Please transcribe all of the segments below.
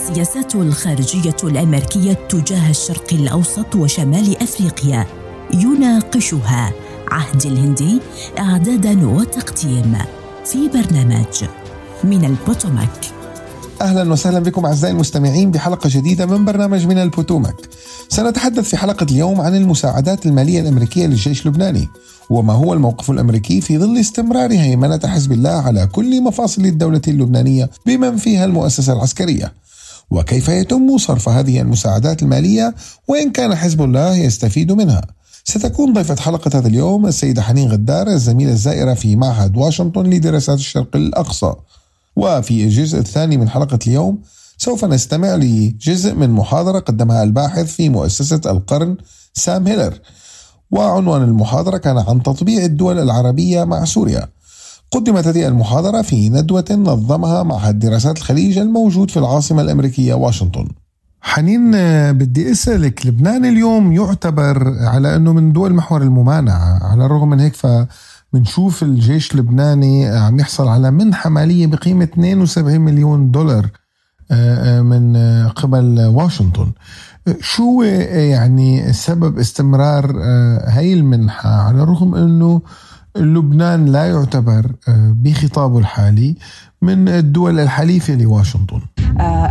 السياسات الخارجية الأمريكية تجاه الشرق الأوسط وشمال أفريقيا يناقشها عهد الهندي إعدادا وتقديم في برنامج من البوتوماك أهلا وسهلا بكم أعزائي المستمعين بحلقة جديدة من برنامج من البوتوماك. سنتحدث في حلقة اليوم عن المساعدات المالية الأمريكية للجيش اللبناني وما هو الموقف الأمريكي في ظل استمرار هيمنة حزب الله على كل مفاصل الدولة اللبنانية بمن فيها المؤسسة العسكرية. وكيف يتم صرف هذه المساعدات المالية وإن كان حزب الله يستفيد منها. ستكون ضيفة حلقة هذا اليوم السيدة حنين غدار الزميلة الزائرة في معهد واشنطن لدراسات الشرق الأقصى. وفي الجزء الثاني من حلقة اليوم سوف نستمع لجزء من محاضرة قدمها الباحث في مؤسسة القرن سام هيلر. وعنوان المحاضرة كان عن تطبيع الدول العربية مع سوريا. قدمت هذه المحاضرة في ندوة نظمها معهد دراسات الخليج الموجود في العاصمة الأمريكية واشنطن. حنين بدي أسألك لبنان اليوم يعتبر على أنه من دول محور الممانعة على الرغم من هيك ف بنشوف الجيش اللبناني عم يحصل على منحة مالية بقيمة 72 مليون دولار من قبل واشنطن. شو يعني سبب استمرار هاي المنحة؟ على الرغم أنه لبنان لا يعتبر بخطابه الحالي من الدول الحليفة لواشنطن.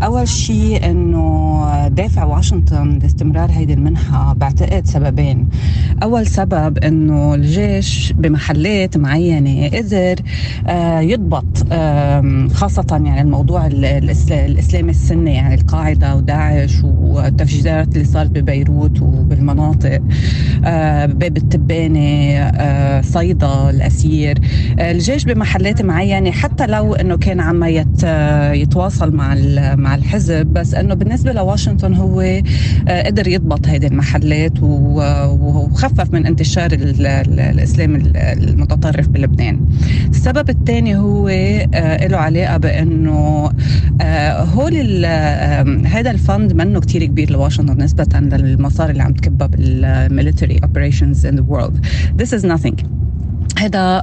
أول شيء أنه دافع واشنطن لاستمرار هيدي المنحة بعتقد سببين. أول سبب أنه الجيش بمحلات معينة قدر يضبط خاصة يعني الموضوع الإسلامي السني يعني القاعدة وداعش والتفجيرات اللي صارت ببيروت وبالمناطق باب التبانة صيدا الأسير. الجيش بمحلات معينة حتى لو أنه كان عم يتواصل مع مع الحزب بس إنه بالنسبة لواشنطن هو قدر يضبط هذه المحلات وخفف من انتشار الإسلام المتطرف بلبنان. السبب الثاني هو له علاقة بإنه هول هذا ال fund منه كتير كبير لواشنطن نسبة للمصاري اللي عم تكبها بال military operations in the world. This is nothing. هذا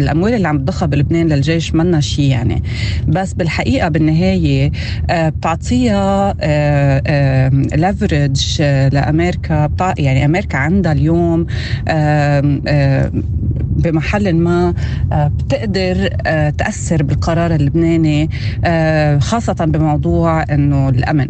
الأموال اللي عم تضخها بلبنان للجيش منا شيء يعني. بس بالحقيقة بالنهاية بتعطيها ليفرج لأمريكا. يعني أمريكا عندها اليوم بمحل ما بتقدر تأثر بالقرار اللبناني خاصة بموضوع إنه الأمن.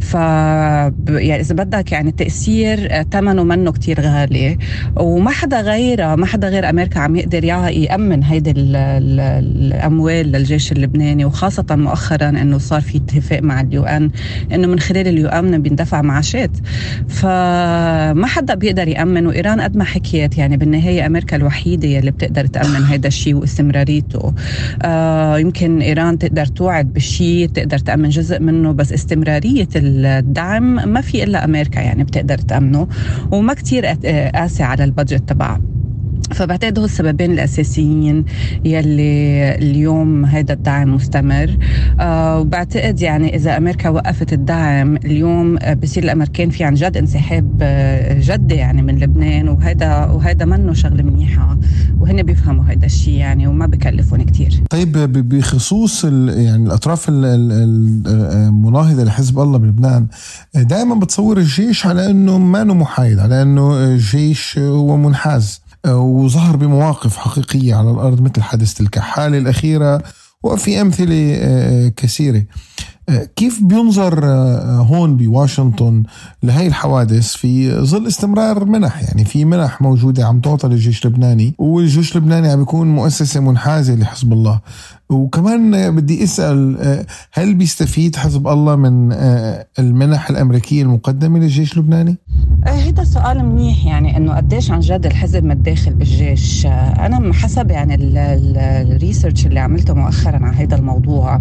ف يعني إذا بدك يعني التاثير ثمنه منه كتير غالي. وما حدا غيرها ما حدا غير أمريكا عم يقدر يأمن هيدي الأموال للجيش اللبناني وخاصة مؤخرا إنه صار في اتفاق مع ال UN إنه من خلال ال UN بيندفع معاشات. فما حدا بيقدر يأمن وإيران قد ما حكيت يعني بالنهاية أمريكا الوحيدة يلي بتقدر تأمن هيدا الشيء وإستمراريته. آه يمكن إيران تقدر توعد بالشيء تقدر تأمن جزء منه بس استمرارية الدعم ما في إلا أمريكا يعني بتقدر تأمنه وما كتير قاسي على البادجت تبعها فبعتقد هو السببين الأساسيين يلي اليوم هذا الدعم مستمر. آه وبعتقد يعني إذا أمريكا وقفت الدعم اليوم بصير الأمريكان في عن جد انسحاب جدي يعني من لبنان وهذا وهذا منه شغلة منيحة وهن بيفهموا هذا الشيء يعني وما بكلفون كثير طيب بخصوص يعني الأطراف المناهضه لحزب الله بلبنان دائما بتصور الجيش على إنه ما محايد على إنه الجيش هو منحاز. وظهر بمواقف حقيقية على الأرض مثل حادثة الكحالة الأخيرة وفي أمثلة كثيرة. كيف بينظر هون بواشنطن لهي الحوادث في ظل استمرار منح؟ يعني في منح موجودة عم تعطى للجيش اللبناني والجيش اللبناني عم بيكون مؤسسة منحازة لحزب الله. وكمان بدي أسأل هل بيستفيد حزب الله من المنح الأمريكية المقدمة للجيش اللبناني؟ هذا سؤال منيح يعني إنه قديش عن جد الحزب متداخل بالجيش أنا حسب يعني الريسيرش اللي عملته مؤخرا على هذا الموضوع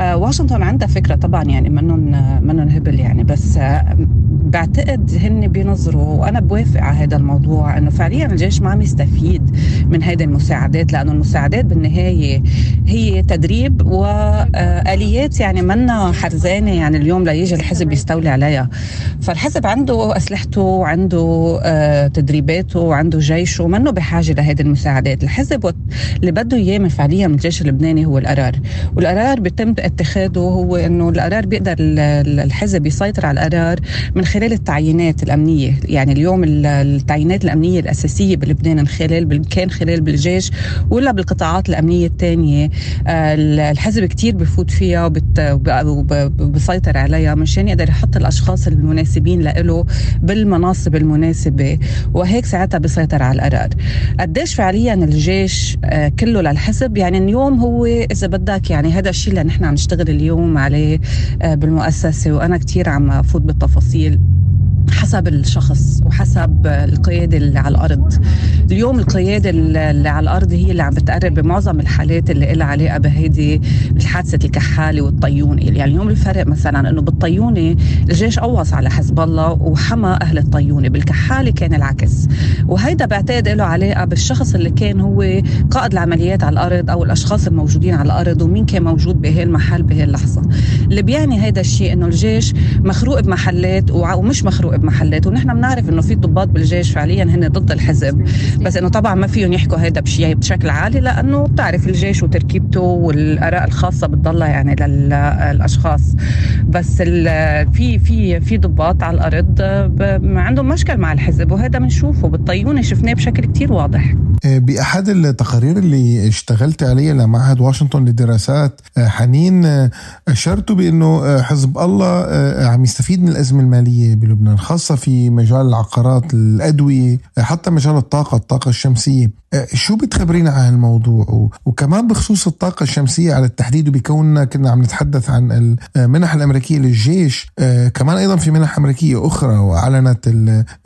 واشنطن عندها فكرة طبعا يعني منهم منهم هبل يعني بس بعتقد هن بينظروا وأنا بوافق على هذا الموضوع إنه فعليا الجيش ما عم يستفيد من هذه المساعدات لأنه المساعدات بالنهاية هي تدريب واليات يعني منا حرزانه يعني اليوم ليجي الحزب يستولي عليها فالحزب عنده أسلحته وعنده آه، تدريباته وعنده جيشه ومنه بحاجة لهذه المساعدات. الحزب اللي بده إياه من فعليا من الجيش اللبناني هو القرار. والقرار بيتم اتخاذه هو إنه القرار بيقدر الحزب يسيطر على القرار من خلال التعيينات الأمنية. يعني اليوم التعيينات الأمنية الأساسية بلبنان من خلال كان خلال بالجيش ولا بالقطاعات الأمنية الثانية. آه، الحزب كتير بفوت فيها وبسيطر عليها مشان يقدر يحط الأشخاص المناسبين له بالمناصب المناسبة. وهيك ساعتها بيسيطر على القرار. قديش فعليا الجيش آه، كله للحزب؟ يعني اليوم هو إذا بدك يعني هذا الشيء اللي نحن عم نشتغل اليوم عليه آه، بالمؤسسة. وأنا كثير عم أفوت بالتفاصيل. حسب الشخص وحسب القيادة اللي على الأرض. اليوم القيادة اللي على الأرض هي اللي عم بتقرر بمعظم الحالات اللي لها علاقة بهيدي الحادثة الكحالة والطيونة يعني اليوم الفرق مثلا أنه بالطيونة الجيش قوص على حزب الله وحمى أهل الطيونة بالكحالة كان العكس. وهيدا بعتقد له علاقة بالشخص اللي كان هو قائد العمليات على الأرض أو الأشخاص الموجودين على الأرض ومين كان موجود بهالمحل بهاللحظة اللي بيعني هيدا الشيء أنه الجيش مخروق بمحلات ومش مخروق بمحلات ونحن بنعرف إنه في ضباط بالجيش فعليا هن ضد الحزب. بس إنه طبعا ما فيهم يحكوا هذا بشيء بشكل عالي لأنه بتعرف الجيش وتركيبته والآراء الخاصة بتضلها يعني للأشخاص. بس في في في ضباط على الأرض عندهم مشكل مع الحزب وهذا بنشوفه بالطيونة شفناه بشكل كتير واضح. آه، بأحد التقارير اللي اشتغلت عليها لمعهد واشنطن للدراسات آه، حنين آه، أشرتوا بأنه حزب الله عم يستفيد من الأزمة المالية بلبنان. خاصة في مجال العقارات الأدوية حتى مجال الطاقة الطاقة الشمسية. شو بتخبرينا عن الموضوع؟ وكمان بخصوص الطاقة الشمسية على التحديد وبكوننا كنا عم نتحدث عن المنح الأمريكية للجيش. كمان أيضا في منح أمريكية أخرى وأعلنت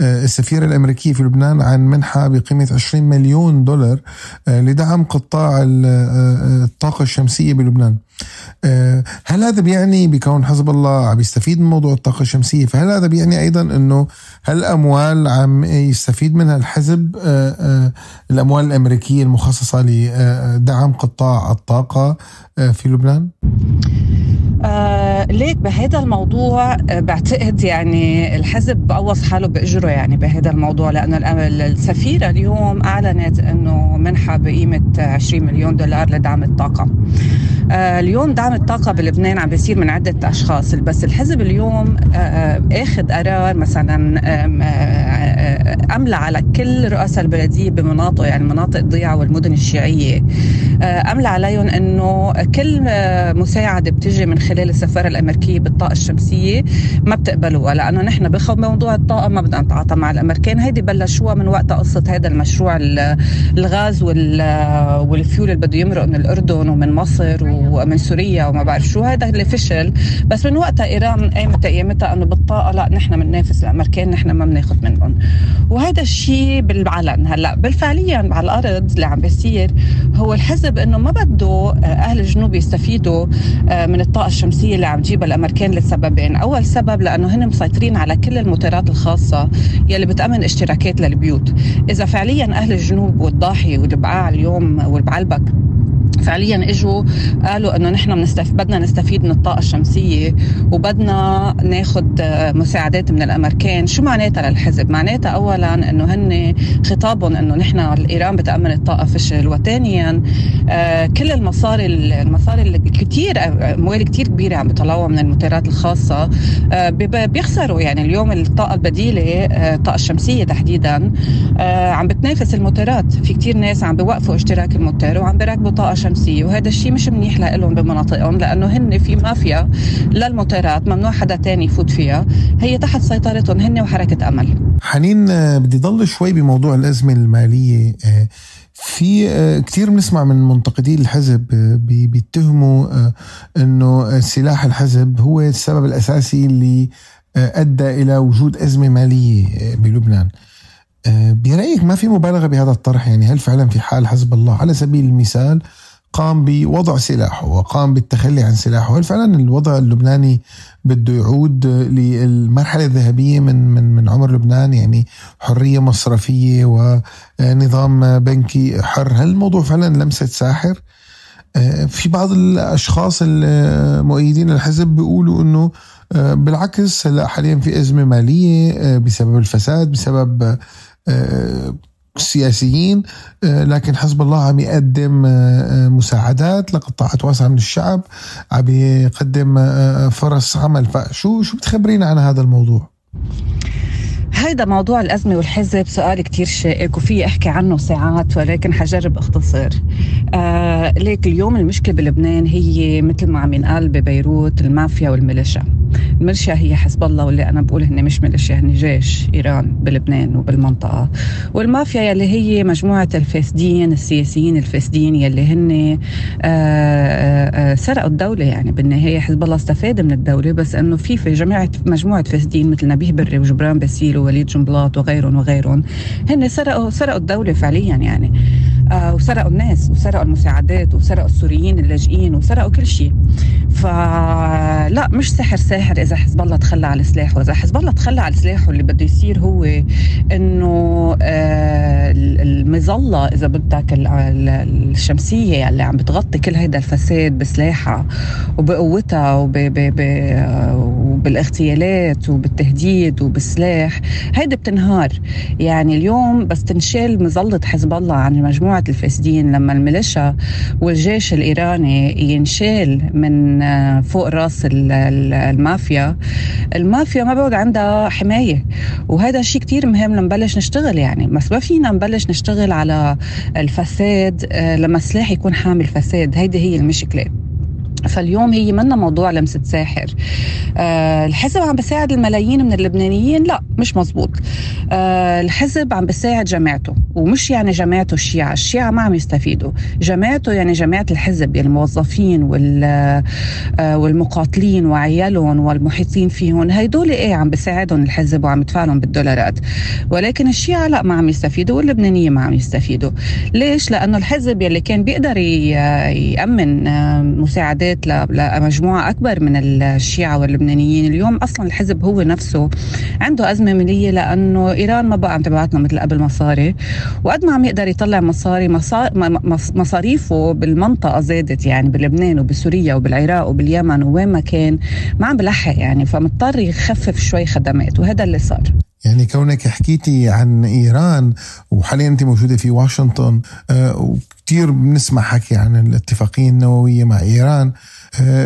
السفيرة الأمريكية في لبنان عن منحة بقيمة 20 مليون دولار لدعم قطاع الطاقة الشمسية بلبنان. هل هذا بيعني بكون حزب الله عم يستفيد من موضوع الطاقة الشمسية فهل هذا بيعني أيضا أنه هالأموال عم يستفيد منها الحزب الأموال الأمريكية المخصصة لدعم قطاع الطاقة في لبنان؟ آه ليك بهذا الموضوع آه بعتقد يعني الحزب قوص حاله بإجره يعني بهذا الموضوع لأنه السفيرة اليوم أعلنت إنه منحة بقيمة 20 مليون دولار لدعم الطاقة. آه اليوم دعم الطاقة بلبنان عم بيصير من عدة أشخاص بس الحزب اليوم آه, آه، آخذ قرار مثلا آه، أملى على كل رؤساء البلدية بمناطق يعني مناطق ضيعه والمدن الشيعية آه، أملى عليهم إنه كل مساعدة بتجي من خلال السفارة الأمريكية بالطاقة الشمسية ما بتقبلوها لأنه نحن بموضوع الطاقة ما بدنا نتعاطى مع الأمريكان. هيدي بلشوها من وقت قصة هذا المشروع الغاز والفيول اللي بده يمرق من الأردن ومن مصر ومن سوريا وما بعرف شو. هذا اللي فشل. بس من وقتها إيران قامت ايامتها إنه بالطاقة لا نحن بننافس الأمريكان نحن ما بناخذ منهم. وهذا الشيء بالعلن. هلأ بالفعليا على الأرض اللي عم بيصير هو الحزب إنه ما بده أهل الجنوب يستفيدوا آه، من الطاقة الشمسية اللي عم تجيبها الامريكان لسببين، أول سبب لأنه هن مسيطرين على كل الموتورات الخاصة يلي بتأمن اشتراكات للبيوت، إذا فعليا أهل الجنوب والضاحي والبقاع اليوم والبعلبك فعليا إجوا قالوا إنه نحن بنستف... بدنا نستفيد من الطاقة الشمسية وبدنا ناخذ مساعدات من الأمريكان. شو معناتها للحزب؟ معناتها اولا إنه هن خطابهم إنه نحن ايران بتأمن الطاقة فشل وثانيا آه كل المصاري المصاري اللي كثير اموال كثير كبيرة عم بيطلعوها من الموتورات الخاصة. آه بيخسروا يعني اليوم الطاقة البديلة آه الطاقه الشمسية تحديدا. آه عم بتنافس الموتورات في كثير ناس عم بيوقفوا اشتراك الموتور وعم بيركبوا طاقة شمسيه وهذا الشيء مش منيح لهم بمناطقهم لأنه هن في مافيا للموتورات ممنوع حدا تاني يفوت فيها هي تحت سيطرتهم هن وحركة أمل. حنين آه، بدي ضل شوي بموضوع الأزمة المالية آه، في آه، كثير بنسمع من منتقدي الحزب بيتهموا إنه سلاح الحزب هو السبب الأساسي اللي أدى إلى وجود أزمة مالية بلبنان. برأيك ما في مبالغة بهذا الطرح؟ يعني هل فعلا في حال حزب الله؟ على سبيل المثال قام بوضع سلاحه وقام بالتخلي عن سلاحه. هل فعلا الوضع اللبناني بده يعود للمرحلة الذهبية من من من عمر لبنان؟ يعني حرية مصرفية ونظام بنكي حر. هل الموضوع فعلا لمسة ساحر؟ في بعض الأشخاص المؤيدين الحزب بيقولوا إنه بالعكس هلأ حاليا في أزمة مالية بسبب الفساد بسبب السياسيين لكن حزب الله عم يقدم مساعدات لقطاعات واسعة من الشعب عم يقدم فرص عمل. فشو شو بتخبرينا عن هذا الموضوع؟ هيدا موضوع الأزمة والحزب سؤال كتير شائك وفي أحكي عنه ساعات ولكن حجرب أختصر آه ليك اليوم المشكلة بلبنان هي مثل ما عم ينقال ببيروت المافيا والميليشيا. الميليشيا هي حزب الله واللي أنا بقول هن مش ميليشيا هن جيش إيران بلبنان وبالمنطقة. والمافيا يلي هي مجموعة الفاسدين السياسيين الفاسدين يلي هن آه آه, آه، سرقوا الدولة يعني. بالنهاية حزب الله استفاد من الدولة بس أنه في في جماعة مجموعة فاسدين مثل نبيه بري وجبران باسيل ووليد جنبلاط وغيرهم وغيرهم هن سرقوا سرقوا الدولة فعليا يعني. وسرقوا الناس وسرقوا المساعدات وسرقوا السوريين اللاجئين وسرقوا كل شيء. فلا مش سحر ساحر إذا حزب الله تخلى على سلاحه. إذا حزب الله تخلى على سلاحه اللي بده يصير هو إنه آه المظلة إذا بدك الشمسية اللي عم بتغطي كل هيدا الفساد بسلاحها وبقوتها وبالاغتيالات وبالتهديد وبالسلاح هيدي بتنهار. يعني اليوم بس تنشال مظلة حزب الله عن مجموعة الفاسدين لما الميليشيا والجيش الإيراني ينشال من آه، فوق راس المافيا المافيا ما بقى عندها حماية. وهذا الشيء كتير مهم لنبلش نشتغل يعني. بس ما فينا نبلش نشتغل على الفساد آه، لما السلاح يكون حامل فساد. هيدي هي المشكلة. فاليوم هي منا موضوع لمسة ساحر. أه الحزب عم بيساعد الملايين من اللبنانيين. لا مش مزبوط. أه الحزب عم بيساعد جماعته ومش يعني جماعته الشيعة. الشيعة ما عم يستفيدوا. جماعته يعني جماعة الحزب يعني الموظفين وال أه والمقاتلين وعيالهم والمحيطين فيهم. هيدول إيه عم بيساعدهم الحزب وعم يدفع لهم بالدولارات؟ ولكن الشيعة لا ما عم يستفيدوا واللبنانيين ما عم يستفيدوا. ليش؟ لأنه الحزب يلي كان بيقدر يأمن آه، مساعدات مساعدات لمجموعة أكبر من الشيعة واللبنانيين. اليوم أصلا الحزب هو نفسه عنده أزمة مالية لأنه إيران ما بقى عم تبعت له مثل قبل مصاري. وقد ما عم يقدر يطلع مصاري مصاريفه بالمنطقة زادت يعني بلبنان وبسوريا وبالعراق وباليمن وين ما كان ما عم بلحق يعني فمضطر يخفف شوي خدمات وهذا اللي صار. يعني كونك حكيتي عن إيران وحاليا أنت موجودة في واشنطن آه، وكثير بنسمع حكي عن الاتفاقية النووية مع إيران. آه،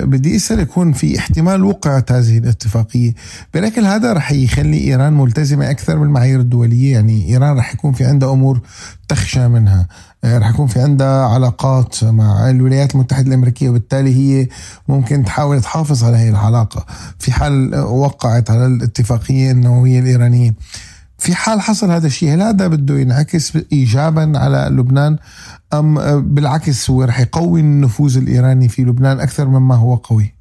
بدي أسأل يكون في احتمال وقعة هذه الاتفاقية. ولكن هذا رح يخلي إيران ملتزمة أكثر بالمعايير الدولية. يعني إيران رح يكون في عندها أمور تخشى منها. آه، رح يكون في عندها علاقات مع الولايات المتحدة الأمريكية. وبالتالي هي ممكن تحاول تحافظ على هذه العلاقة في حال وقعت على الاتفاقية النووية الإيرانية. في حال حصل هذا الشيء هل هذا بده ينعكس ايجابا على لبنان أم بالعكس هو رح يقوي النفوذ الإيراني في لبنان أكثر مما هو قوي؟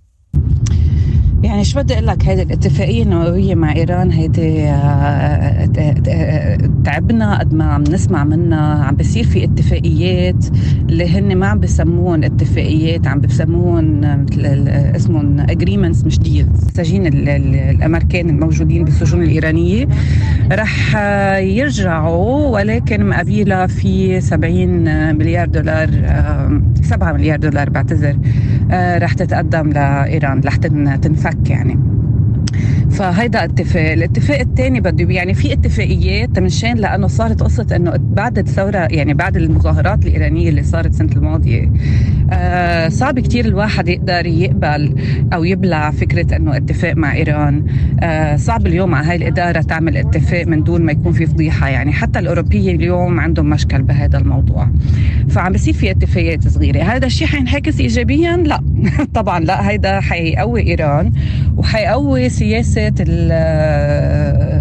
يعني شو بدي أقول لك؟ هيدي الاتفاقية النووية مع إيران هيدي آه، آه، آه، تعبنا قد ما عم نسمع منها. عم بصير في اتفاقيات اللي هن ما عم بسموهم اتفاقيات عم بسموهم اسمهم agreements مش deals سجين الأمريكان الموجودين بالسجون الإيرانية. رح يرجعوا ولكن مقابلها في 70 مليار دولار 7 مليار دولار بعتذر رح تتقدم لإيران رح تنفك يعني. فهيدا اتفاق. الاتفاق الثاني بده يعني في اتفاقيات منشان لأنه صارت قصة إنه بعد الثورة يعني بعد المظاهرات الإيرانية اللي صارت السنة الماضية آه صعب كتير الواحد يقدر يقبل أو يبلع فكرة إنه اتفاق مع إيران. آه صعب اليوم على هاي الإدارة تعمل اتفاق من دون ما يكون في فضيحة. يعني حتى الاوروبيين اليوم عندهم مشكل بهذا الموضوع. فعم بصير في اتفاقيات صغيرة. هذا الشيء حينعكس ايجابيا؟ لا. طبعا لا. هيدا حيقوي إيران وحيقوي سياسة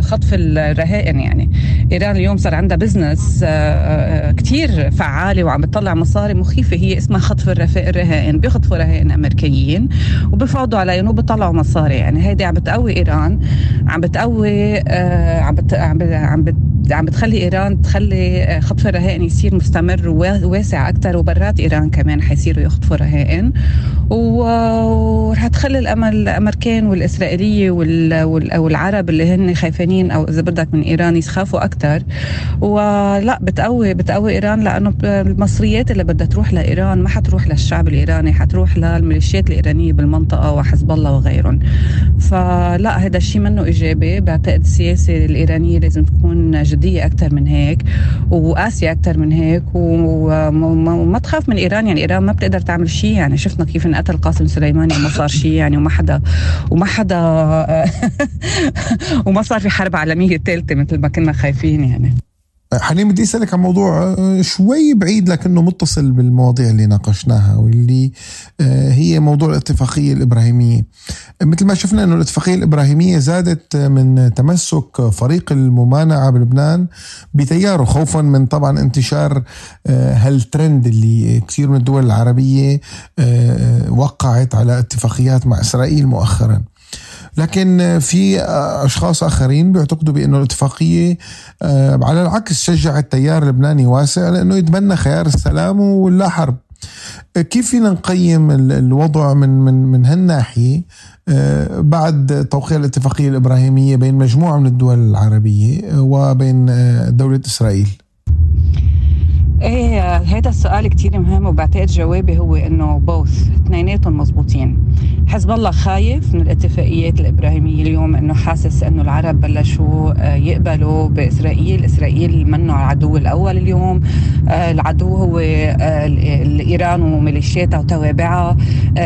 خطف الرهائن يعني. إيران اليوم صار عندها بزنس آه، آه، كتير فعالة وعم بتطلع مصاري مخيفة. هي اسمها خطف الرهائن بيخطفوا رهائن أمريكيين وبفاوضوا عليهم وبيطلعوا مصاري. يعني هيدي عم بتقوي إيران عم بتقوي آه، عم بت... عم بت عم بتخلي إيران تخلي خطف الرهائن يصير مستمر وواسع أكثر وبرات إيران كمان حيصيروا يخطفوا رهائن ورح تخلي الأمل الأمريكان والإسرائيلية والعرب اللي هن خايفين أو إذا بدك من إيران يخافوا أكثر ولا بتقوي بتقوي إيران لأنه المصريات اللي بدها تروح لإيران ما حتروح للشعب الإيراني حتروح للميليشيات الإيرانية بالمنطقة وحزب الله وغيرهم. فلا هذا الشيء منه إيجابي. بعتقد السياسة الإيرانية لازم تكون جديه أكثر من هيك وقاسيه أكثر من هيك وما تخاف من إيران يعني إيران ما بتقدر تعمل شيء يعني شفنا كيف انقتل قاسم سليماني وما صار شيء يعني وما حدا وما حدا وما صار في حرب عالمية ثالثه مثل ما كنا خايفين يعني. حنين بدي أسألك عن موضوع آه، شوي بعيد لكنه متصل بالمواضيع اللي ناقشناها واللي آه، هي موضوع الاتفاقية الإبراهيمية. مثل ما شفنا إنه الاتفاقية الإبراهيمية زادت من تمسك فريق الممانعة بلبنان بتياره خوفا من طبعا انتشار آه، هالترند اللي كثير من الدول العربية وقعت على اتفاقيات مع إسرائيل مؤخرا. لكن في أشخاص آخرين بيعتقدوا بأنه الاتفاقية آه، على العكس شجعت تيار لبناني واسع لأنه يتبنى خيار السلام ولا حرب كيف فينا نقيم الوضع من من من هالناحية آه، بعد توقيع الاتفاقية الإبراهيمية بين مجموعة من الدول العربية وبين آه، دولة إسرائيل؟ إيه هذا السؤال كتير مهم وبعتقد جوابي هو إنه بوث اثنيناتهم مزبوطين حزب الله خايف من الاتفاقيات الإبراهيمية اليوم إنه حاسس إنه العرب بلشوا آه، يقبلوا بإسرائيل. إسرائيل منه العدو الأول اليوم. آه، العدو هو آه، ايران وميليشياتها وتوابعها.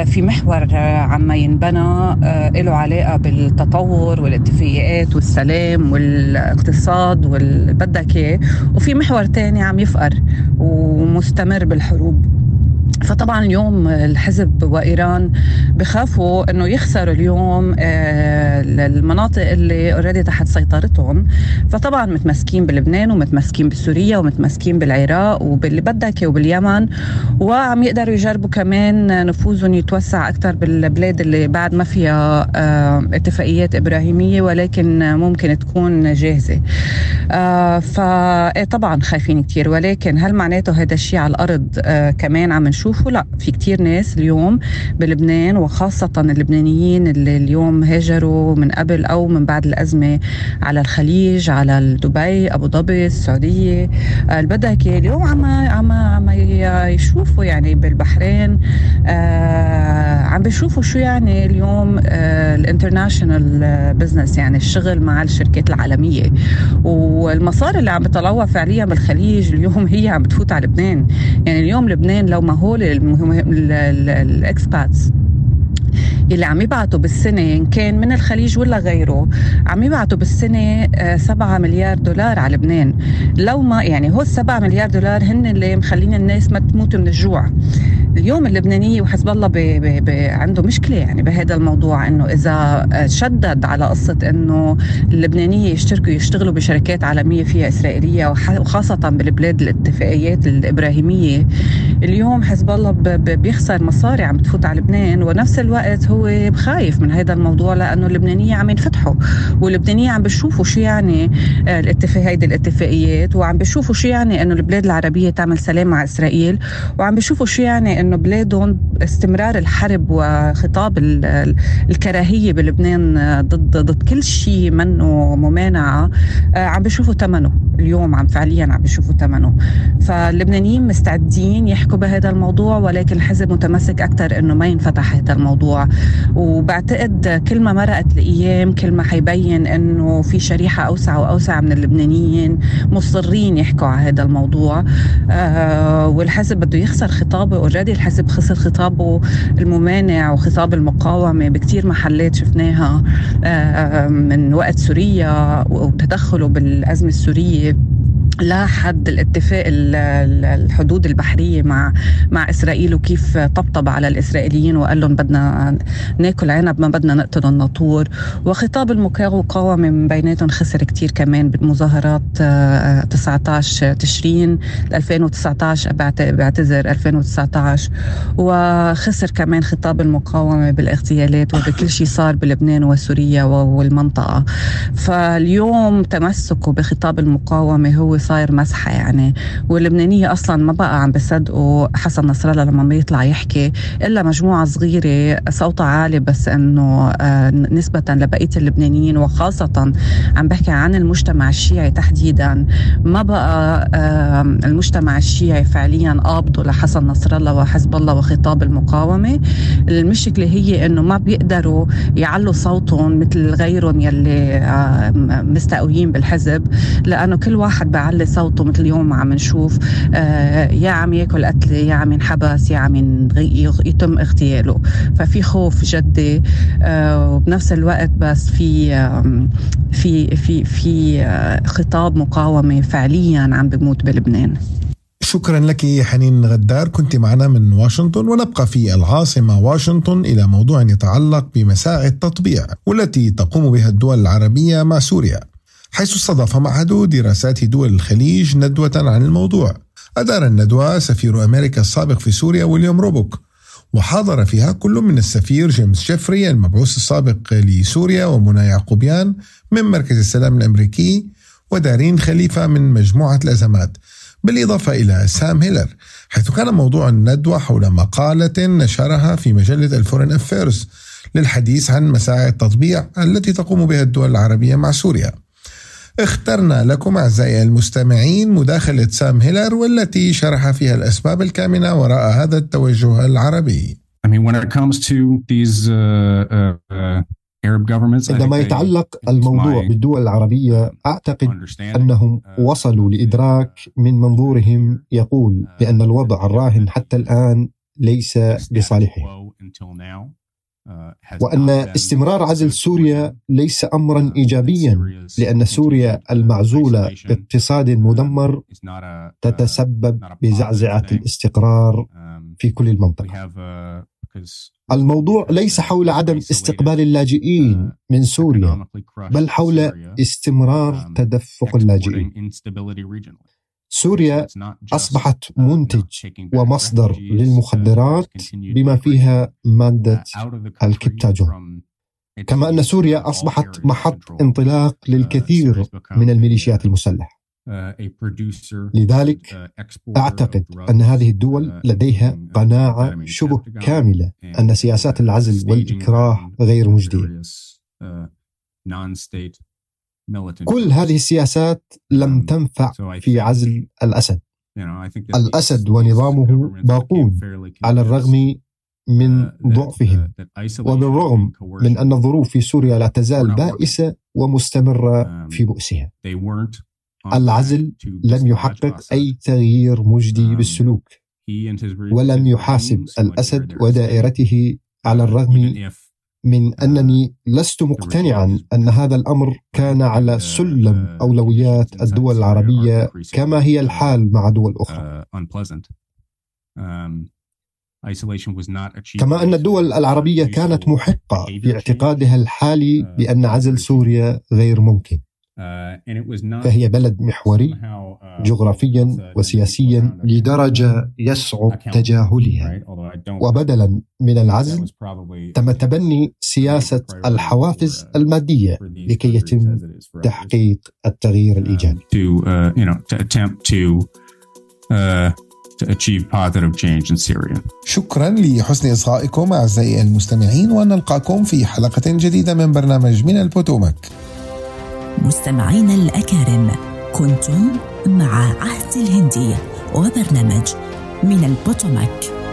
في محور عم ينبنى له علاقة بالتطور والاتفاقيات والسلام والاقتصاد والبدك إياه. وفي محور تاني عم يفقر. ومستمر بالحروب. فطبعا اليوم الحزب وإيران بخافوا إنه يخسروا اليوم آه، المناطق اللي اوريدي تحت سيطرتهم. فطبعا متمسكين بلبنان ومتمسكين بسوريا ومتمسكين بالعراق وباللي بدك وباليمن وعم يقدروا يجربوا كمان نفوذهم يتوسع أكثر بالبلاد اللي بعد ما فيها آه، اتفاقيات إبراهيمية ولكن ممكن تكون جاهزة. آه، فطبعا خايفين كثير ولكن هل معناته هذا الشيء على الأرض كمان عم نشوف بشوفه لا في كتير ناس اليوم بلبنان وخاصة اللبنانيين اللي اليوم هاجروا من قبل أو من بعد الأزمة على الخليج على دبي أبو ظبي السعودية. آه، البدك اليوم عم عم عم يشوفوا يعني بالبحرين. آه عم بيشوفوا شو يعني اليوم آه ال international business يعني الشغل مع الشركات العالمية. والمصاري اللي عم بتطلعوها فعليا بالخليج اليوم هي عم بتفوت على لبنان. يعني اليوم لبنان لو ما هو ال expats يلي عم يبعتوا بالسنة إن كان من الخليج ولا غيره عم يبعتوا بالسنة 7 آه، مليار دولار على لبنان. لو ما يعني هو 7 مليار دولار هن اللي مخلين الناس ما تموت من الجوع. اليوم اللبنانية وحزب الله بي بي بي عنده مشكلة يعني بهذا الموضوع إنه إذا شدد على قصة إنه اللبنانية يشتركوا يشتغلوا بشركات عالمية فيها إسرائيلية وخاصة بالبلاد الاتفاقيات الإبراهيمية اليوم حزب الله بيخسر مصاري عم تفوت على لبنان ونفس الوقت هو بخايف من هذا الموضوع لأنه اللبنانية عم ينفتحوا واللبنانية عم بيشوفوا شو يعني آه، الاتفاق هيدي الاتفاقيات وعم بيشوفوا شو يعني إنه البلاد العربية تعمل سلام مع إسرائيل وعم بيشوفوا شو يعني انه بلادهم استمرار الحرب وخطاب الكراهية بلبنان ضد ضد كل شيء منه ممانعة. آه، عم بيشوفوا ثمنه. اليوم عم فعليا عم بيشوفوا ثمنه. فاللبنانيين مستعدين يحكوا بهذا الموضوع ولكن الحزب متمسك أكثر إنه ما ينفتح هذا الموضوع. وبعتقد كل ما مرقت الأيام كل ما حيبين إنه في شريحة أوسع وأوسع من اللبنانيين مصرين يحكوا على هذا الموضوع. آه والحزب بده يخسر خطابه اوريدي الحزب خسر خطابه الممانع وخطاب المقاومة. بكثير محلات شفناها آه من وقت سوريا وتدخله بالأزمة السورية. لحد الاتفاق الحدود البحرية مع مع إسرائيل وكيف طبطب على الإسرائيليين وقال لهم بدنا ناكل عنب ما بدنا نقتل الناطور. وخطاب المقاومه من بيناتهم خسر كتير كمان بالمظاهرات 19 تشرين 2019 بعتذر 2019 وخسر كمان خطاب المقاومة بالاغتيالات وبكل شيء صار بلبنان وسوريا والمنطقة. فاليوم تمسكه بخطاب المقاومة هو صاير مسحة يعني. واللبنانية أصلا ما بقى عم بيصدقوا حسن نصر الله لما بيطلع يحكي إلا مجموعة صغيرة صوتها عالي بس إنه آه، نسبة لبقية اللبنانيين وخاصة عم بحكي عن المجتمع الشيعي تحديدا ما بقى المجتمع الشيعي فعليا قابضوا لحسن نصر الله وحزب الله وخطاب المقاومة. المشكلة هي إنه ما بيقدروا يعلوا صوتهم مثل غيرهم يلي مستقويين بالحزب لأنه كل واحد بيعلي يعلي صوته مثل اليوم عم نشوف آه، يا عم ياكل قتله يا عم ينحبس يا عم يتم اغتياله. ففي خوف جدي آه، وبنفس الوقت بس في في في في آه، خطاب مقاومة فعليا عم بموت بلبنان. شكرا لك حنين غدار. كنت معنا من واشنطن ونبقى في العاصمة واشنطن إلى موضوع يتعلق بمساعي التطبيع والتي تقوم بها الدول العربية مع سوريا. حيث استضاف معهد دراسات دول الخليج ندوة عن الموضوع. أدار الندوة سفير أمريكا السابق في سوريا ويليام روبوك. وحاضر فيها كل من السفير جيمس جيفري المبعوث السابق لسوريا ومنى يعقوبيان من مركز السلام الأمريكي ودارين خليفة من مجموعة الأزمات. بالإضافة إلى سام هيلر حيث كان موضوع الندوة حول مقالة نشرها في مجلة ال Foreign Affairs للحديث عن مساعي التطبيع التي تقوم بها الدول العربية مع سوريا. اخترنا لكم أعزائي المستمعين مداخلة سام هيلر والتي شرح فيها الأسباب الكامنة وراء هذا التوجه العربي. I mean, when it comes to these uh, uh, uh عندما يتعلق الموضوع بالدول العربية أعتقد أنهم uh, وصلوا لإدراك من منظورهم يقول uh, بأن الوضع الراهن حتى الآن ليس لصالحهم وأن استمرار عزل سوريا ليس امرا ايجابيا لأن سوريا المعزولة باقتصاد مدمر تتسبب بزعزعة الاستقرار في كل المنطقة. الموضوع ليس حول عدم استقبال اللاجئين من سوريا بل حول استمرار تدفق اللاجئين. سوريا أصبحت منتج ومصدر للمخدرات بما فيها مادة الكبتاجون. كما أن سوريا أصبحت محط انطلاق للكثير من الميليشيات المسلحة. لذلك أعتقد أن هذه الدول لديها قناعة شبه كاملة أن سياسات العزل والإكراه غير مجدية. كل هذه السياسات لم um, تنفع في عزل الأسد. الأسد ونظامه باقون على الرغم من uh, ضعفهم. uh, وبالرغم من أن الظروف في سوريا لا تزال بائسة ومستمرة um, في بؤسها. العزل لم يحقق أي تغيير مجدي um, بالسلوك. ولم يحاسب الأسد ودائرته على uh, الرغم من أنني لست مقتنعا أن هذا الأمر كان على سلم أولويات الدول العربية كما هي الحال مع دول أخرى. كما أن الدول العربية كانت محقة في اعتقادها الحالي بأن عزل سوريا غير ممكن. فهي بلد محوري جغرافيا وسياسيا لدرجة يصعب تجاهلها. وبدلا من العزل تم تبني سياسة الحوافز المادية لكي يتم تحقيق التغيير الإيجابي. شكرا لحسن إصغائكم أعزائي المستمعين ونلقاكم في حلقة جديدة من برنامج من البوتومك. مستمعينا الأكارم كنتم مع عهد الهندي وبرنامج من البوتوماك.